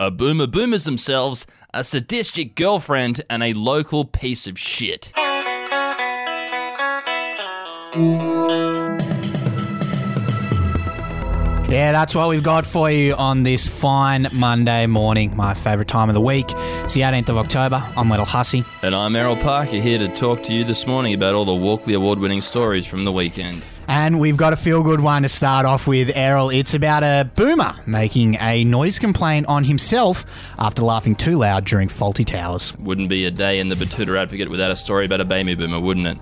A boomer boomers themselves, a sadistic girlfriend, and a local piece of shit. Yeah, that's what we've got for you on this fine Monday morning, my favourite time of the week. It's the 18th of October. I'm Little Hussey. And I'm Errol Parker here to talk to you this morning about all the Walkley Award winning stories from the weekend. And we've got a feel good one to start off with, Errol. It's about a boomer making a noise complaint on himself after laughing too loud during Fawlty Towers. Wouldn't be a day in the Betoota Advocate without a story about a baby boomer, wouldn't it?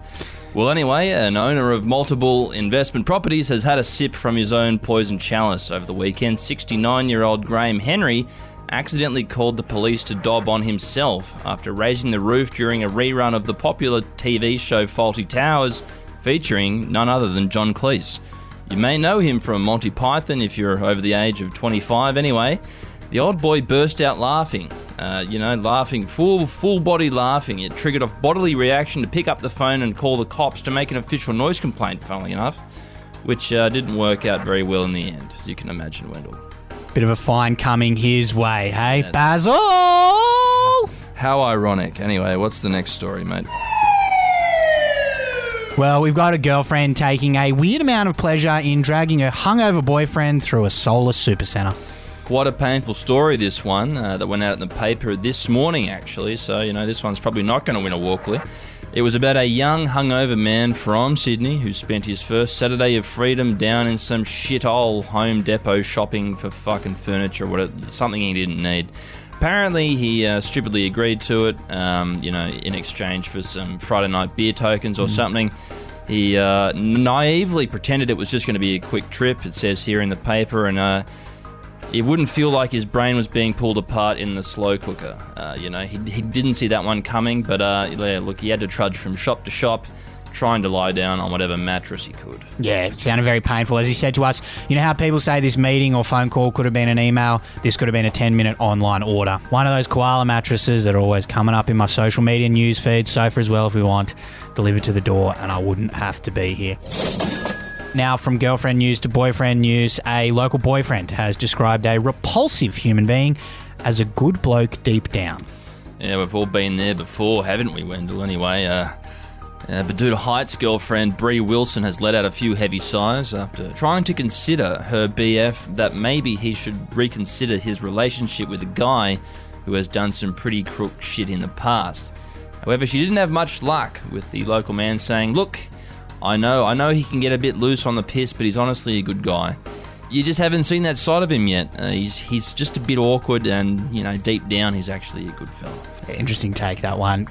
Well, anyway, an owner of multiple investment properties has had a sip from his own poison chalice over the weekend. 69 year old Graham Henry accidentally called the police to dob on himself after raising the roof during a rerun of the popular TV show Fawlty Towers, featuring none other than John Cleese. You may know him from Monty Python if you're over the age of 25 anyway. The old boy burst out laughing, uh, you know, laughing, full full body laughing. It triggered a bodily reaction to pick up the phone and call the cops to make an official noise complaint, funnily enough, which uh, didn't work out very well in the end, as you can imagine, Wendell. Bit of a fine coming his way, hey? Yes. Basil! How ironic. Anyway, what's the next story, mate? Well, we've got a girlfriend taking a weird amount of pleasure in dragging her hungover boyfriend through a solar supercenter. Quite a painful story, this one, uh, that went out in the paper this morning, actually. So, you know, this one's probably not going to win a Walkley. It was about a young, hungover man from Sydney who spent his first Saturday of freedom down in some shithole Home Depot shopping for fucking furniture, what, something he didn't need. Apparently, he uh, stupidly agreed to it, um, you know, in exchange for some Friday night beer tokens or something. He uh, naively pretended it was just going to be a quick trip, it says here in the paper, and uh, it wouldn't feel like his brain was being pulled apart in the slow cooker. Uh, you know, he, he didn't see that one coming, but uh, yeah, look, he had to trudge from shop to shop, trying to lie down on whatever mattress he could. Yeah, it sounded very painful. As he said to us, you know how people say this meeting or phone call could have been an email? This could have been a 10 minute online order. One of those koala mattresses that are always coming up in my social media news feed, sofa as well if we want, delivered to the door, and I wouldn't have to be here. Now, from girlfriend news to boyfriend news, a local boyfriend has described a repulsive human being as a good bloke deep down. Yeah, we've all been there before, haven't we, Wendell? Anyway, uh, uh, Betoota Heights girlfriend Bree Wilson has let out a few heavy sighs after trying to consider her BF that maybe he should reconsider his relationship with a guy who has done some pretty crook shit in the past. However, she didn't have much luck with the local man saying, Look, I know, I know he can get a bit loose on the piss, but he's honestly a good guy. You just haven't seen that side of him yet. Uh, he's he's just a bit awkward, and you know, deep down, he's actually a good fella. Interesting take, that one.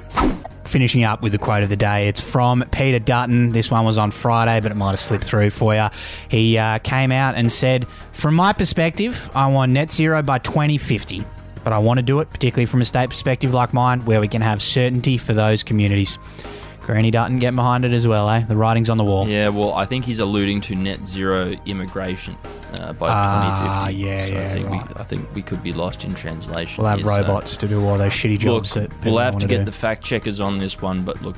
Finishing up with the quote of the day. It's from Peter Dutton. This one was on Friday, but it might have slipped through for you. He uh, came out and said, From my perspective, I want net zero by 2050. But I want to do it, particularly from a state perspective like mine, where we can have certainty for those communities. Granny Dutton getting behind it as well, eh? The writing's on the wall. Yeah, well, I think he's alluding to net zero immigration uh, by Ah, 2050. yeah, so yeah, I think, right. we, I think we could be lost in translation. We'll have here, so- robots to do all those shitty Look, jobs that people we'll have want to to get do. the fact checkers on this one, but look,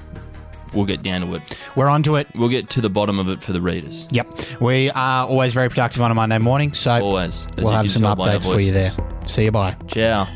we'll get down to it. We're onto it. We'll get to the bottom of it for the readers. Yep. We are always very productive on a Monday morning, so Always. as we'll you have can some tell by our updates for you there. voices. See you. Bye. Ciao.